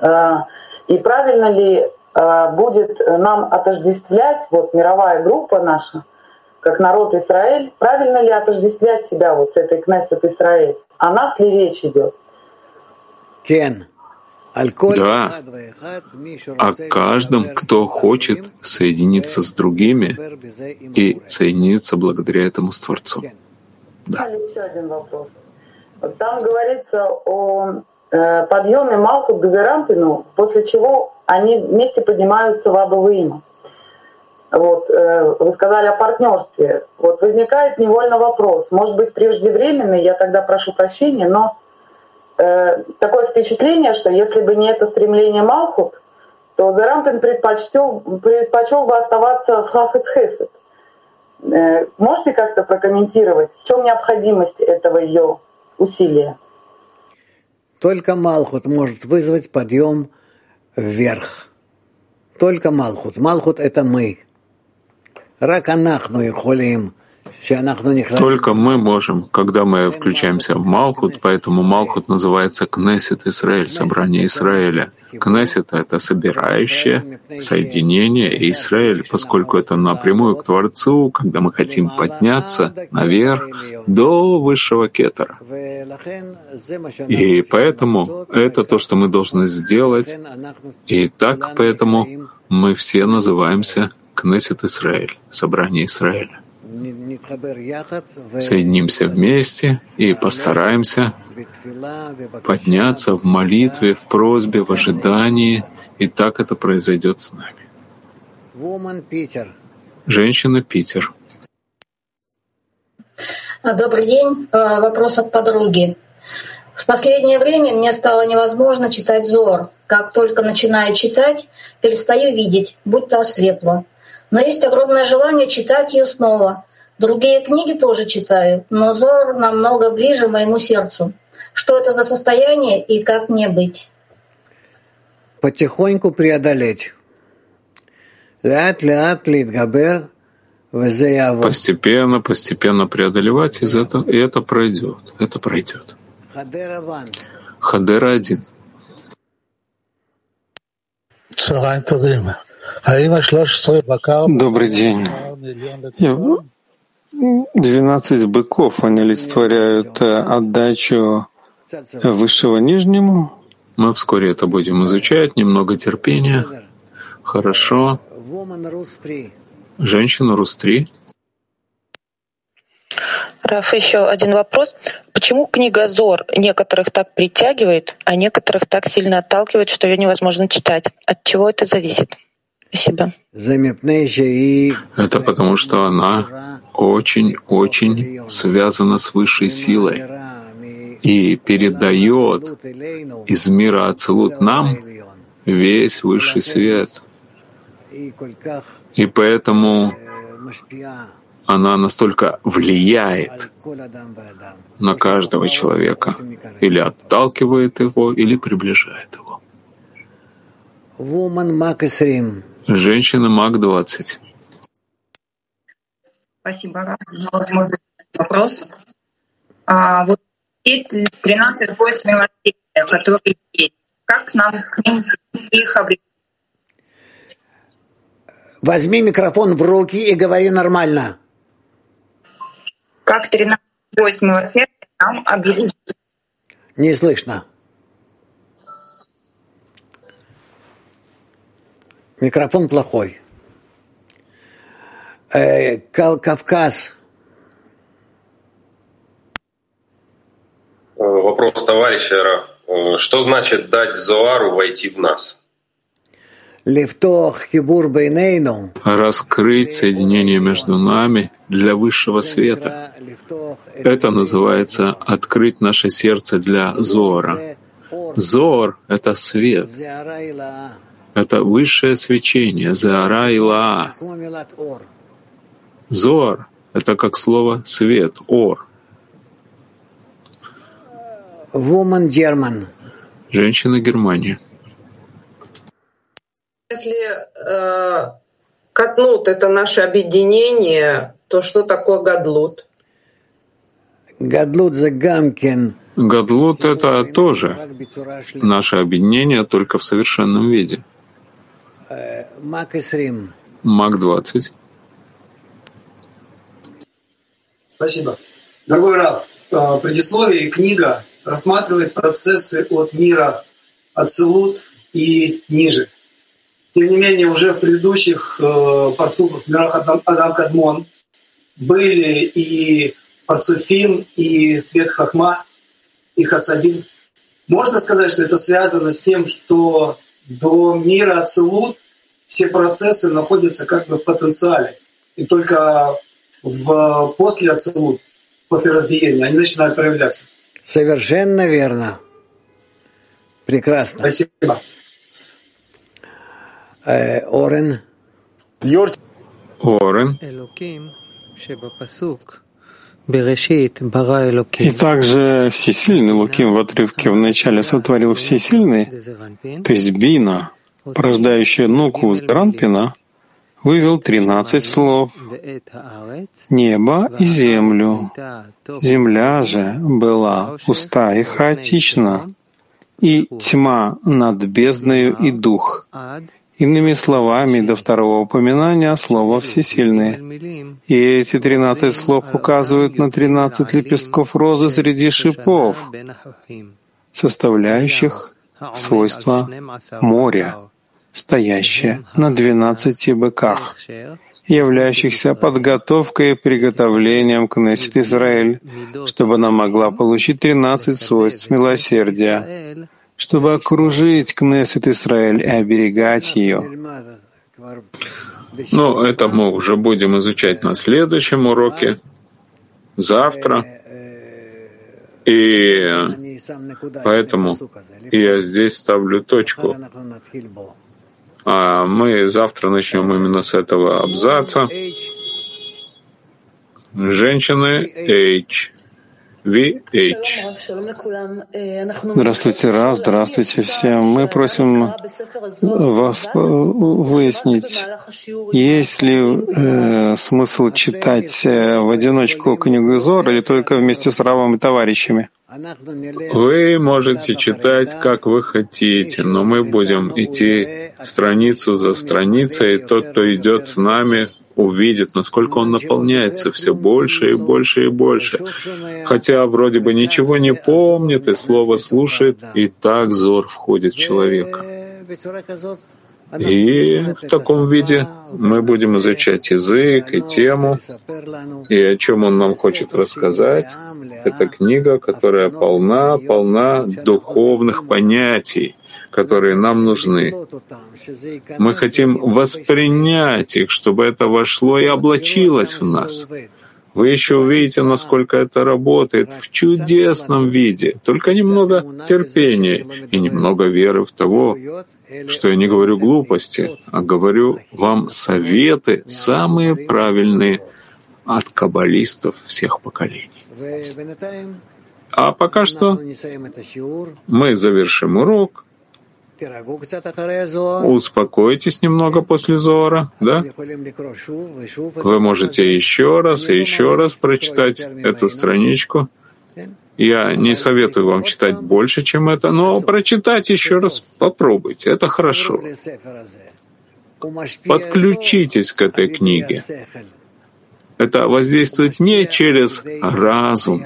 А, и правильно ли а, будет нам отождествлять, вот мировая группа наша, как народ Израиль, правильно ли отождествлять себя вот с этой Кнессет Израиль? О нас ли речь идет? Кен. Да, о каждом, кто хочет соединиться с другими и соединиться благодаря этому с Творцом. Да. Еще один вопрос. Там говорится о э, подъеме Малхут к Зерампину, после чего они вместе поднимаются в Абавыима. Вот, э, вы сказали о партнерстве. Вот возникает невольно вопрос, может быть преждевременный, я тогда прошу прощения, но Э, такое впечатление, что если бы не это стремление Малхут, то Зарампин предпочтел, предпочел бы оставаться в Хафецхесет. Э, можете как-то прокомментировать, в чем необходимость этого ее усилия? Только Малхут может вызвать подъем вверх. Только Малхут. Малхут — это мы. Раканахну и холим только мы можем, когда мы включаемся в Малхут, поэтому Малхут называется Кнессет Израиль, собрание Израиля. Кнессет — это собирающее соединение Израиль, поскольку это напрямую к Творцу, когда мы хотим подняться наверх до высшего кетера. И поэтому это то, что мы должны сделать. И так поэтому мы все называемся Кнессет Израиль, собрание Израиля соединимся вместе и постараемся подняться в молитве, в просьбе, в ожидании, и так это произойдет с нами. Женщина Питер. Добрый день. А, вопрос от подруги. В последнее время мне стало невозможно читать Зор. Как только начинаю читать, перестаю видеть, будто ослепла. Но есть огромное желание читать ее снова. Другие книги тоже читаю, но Зор намного ближе моему сердцу. Что это за состояние и как мне быть? Потихоньку преодолеть. Постепенно, постепенно преодолевать, из этого, и это пройдет. Это пройдет. Хадера один. Добрый день. 12 быков, они олицетворяют э, отдачу высшего нижнему. Мы вскоре это будем изучать, немного терпения. Хорошо. Женщина Рустри. Раф, еще один вопрос. Почему книга Зор некоторых так притягивает, а некоторых так сильно отталкивает, что ее невозможно читать? От чего это зависит? Спасибо. Это потому, что она очень-очень связана с высшей силой и передает из мира Ацелут нам весь высший свет. И поэтому она настолько влияет на каждого человека, или отталкивает его, или приближает его. Женщина МАК-20. Спасибо за возможность вопрос. А, вот эти 13 войск милосердия, которые есть, как нам их обрести? Возьми микрофон в руки и говори нормально. Как 13 войск милосердия нам обрести? Не слышно. Микрофон плохой. Э, Кавказ. Э, вопрос товарища Раф. Э, что значит дать Зоару войти в нас? Раскрыть соединение между нами для высшего света. Это называется открыть наше сердце для Зора. Зор — это свет. Это высшее свечение, Зара и Лаа. Зор — это как слово «свет», «ор». Woman German. Женщина Германия. Если э, Катнут — это наше объединение, то что такое Гадлут? Гадлут за Гамкин. Гадлут — это тоже наше объединение, только в совершенном виде. Мак 20. Спасибо. Дорогой Рав, э, предисловие и книга рассматривает процессы от мира Ацелут и ниже. Тем не менее, уже в предыдущих э, парцуфах, мирах Адам, Адам Кадмон, были и Парцуфим, и Свет Хахма, и Хасадим. Можно сказать, что это связано с тем, что до мира Ацелут все процессы находятся как бы в потенциале. И только в, после Ацелут, после разбиения, они начинают проявляться. Совершенно верно. Прекрасно. Спасибо. Э, Орен. Орен. И также всесильный Луким в отрывке в начале сотворил всесильный, то есть Бина, порождающая Нуку Ранпина, вывел тринадцать слов «небо и землю». Земля же была пуста и хаотична, и тьма над бездною и дух. Иными словами, до второго упоминания слова «всесильные». И эти тринадцать слов указывают на тринадцать лепестков розы среди шипов, составляющих свойства моря стоящая на двенадцати быках, являющихся подготовкой и приготовлением к Кнессет Израиль, чтобы она могла получить тринадцать свойств милосердия, чтобы окружить Кнессет Израиль и оберегать ее. Но ну, это мы уже будем изучать на следующем уроке, завтра. И поэтому я здесь ставлю точку. А мы завтра начнем именно с этого абзаца. Женщины H. VH. Здравствуйте, Рав, здравствуйте всем. Мы просим вас выяснить, есть ли э, смысл читать э, в одиночку книгу Зор или только вместе с Равом и товарищами? Вы можете читать, как вы хотите, но мы будем идти страницу за страницей, и тот, кто идет с нами, увидит, насколько он наполняется все больше и больше и больше. Хотя вроде бы ничего не помнит и слово слушает, и так зор входит в человека. И в таком виде мы будем изучать язык и тему, и о чем он нам хочет рассказать. Это книга, которая полна, полна духовных понятий, которые нам нужны. Мы хотим воспринять их, чтобы это вошло и облачилось в нас. Вы еще увидите, насколько это работает в чудесном виде. Только немного терпения и немного веры в того, что я не говорю глупости, а говорю вам советы самые правильные от каббалистов всех поколений. А пока что мы завершим урок. Успокойтесь немного после Зора, да? Вы можете еще раз и еще раз прочитать эту страничку. Я не советую вам читать больше, чем это, но прочитать еще раз попробуйте. Это хорошо. Подключитесь к этой книге. Это воздействует не через разум,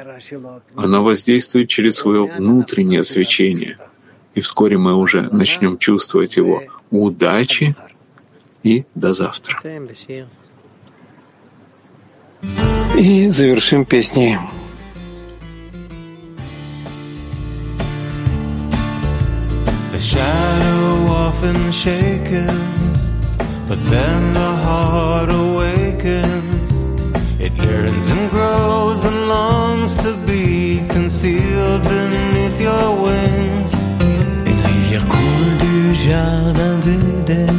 оно воздействует через свое внутреннее свечение. И вскоре мы уже начнем чувствовать его. Удачи и до завтра. И завершим песней. The shadow often shakens, but then the heart awakens. It yearns and grows and longs to be concealed beneath your wings. Une rivière coule du jardin d'Éden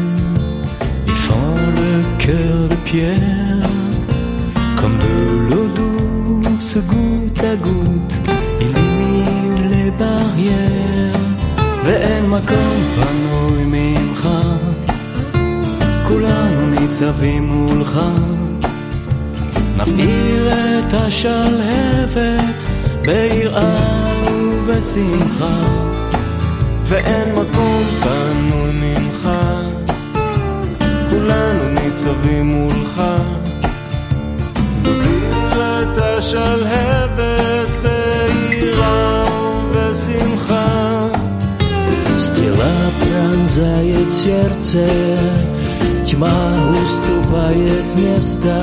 et fend le cœur de pierre comme de l'eau douce goutte à goutte illumine les barrières. ואין מקום פנוי ממך, כולנו ניצבים מולך. נפעיל את השלהבת ביראה ובשמחה, ואין מקום פנוי ממך, כולנו ניצבים מולך. נפעיל את השלהבת ביראה ובשמחה. Стрела пронзает сердце, тьма уступает место,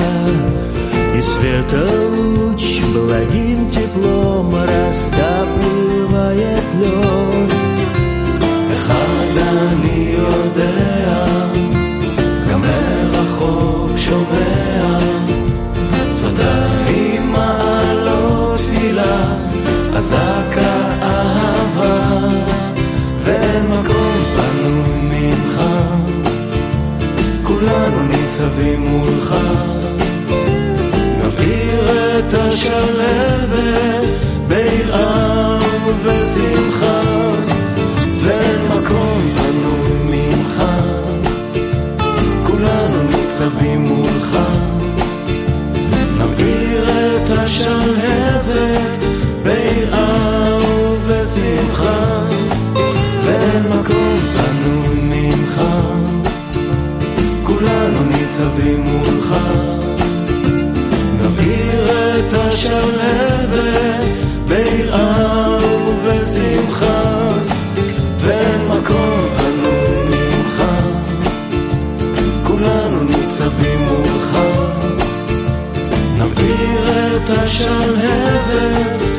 и света луч благим теплом растапливает лед. אחד אני יודע, גם מרחוק שומע, שפתיים מעלות תפילה, אזעקה אהבה. ואין מקום פנוי ממך, כולנו ניצבים מולך. נבעיר את השלבת ביראה ובשמחה, ואין מקום פנוי ממך, כולנו ניצבים מולך. נבעיר את השלהבת ביראה ובשמחה. ניצבים מולך. נבעיר את השלהבת ביראה ובשמחה, ואין מקום פנוי ממך, כולנו ניצבים מולך. נבעיר את השלהבת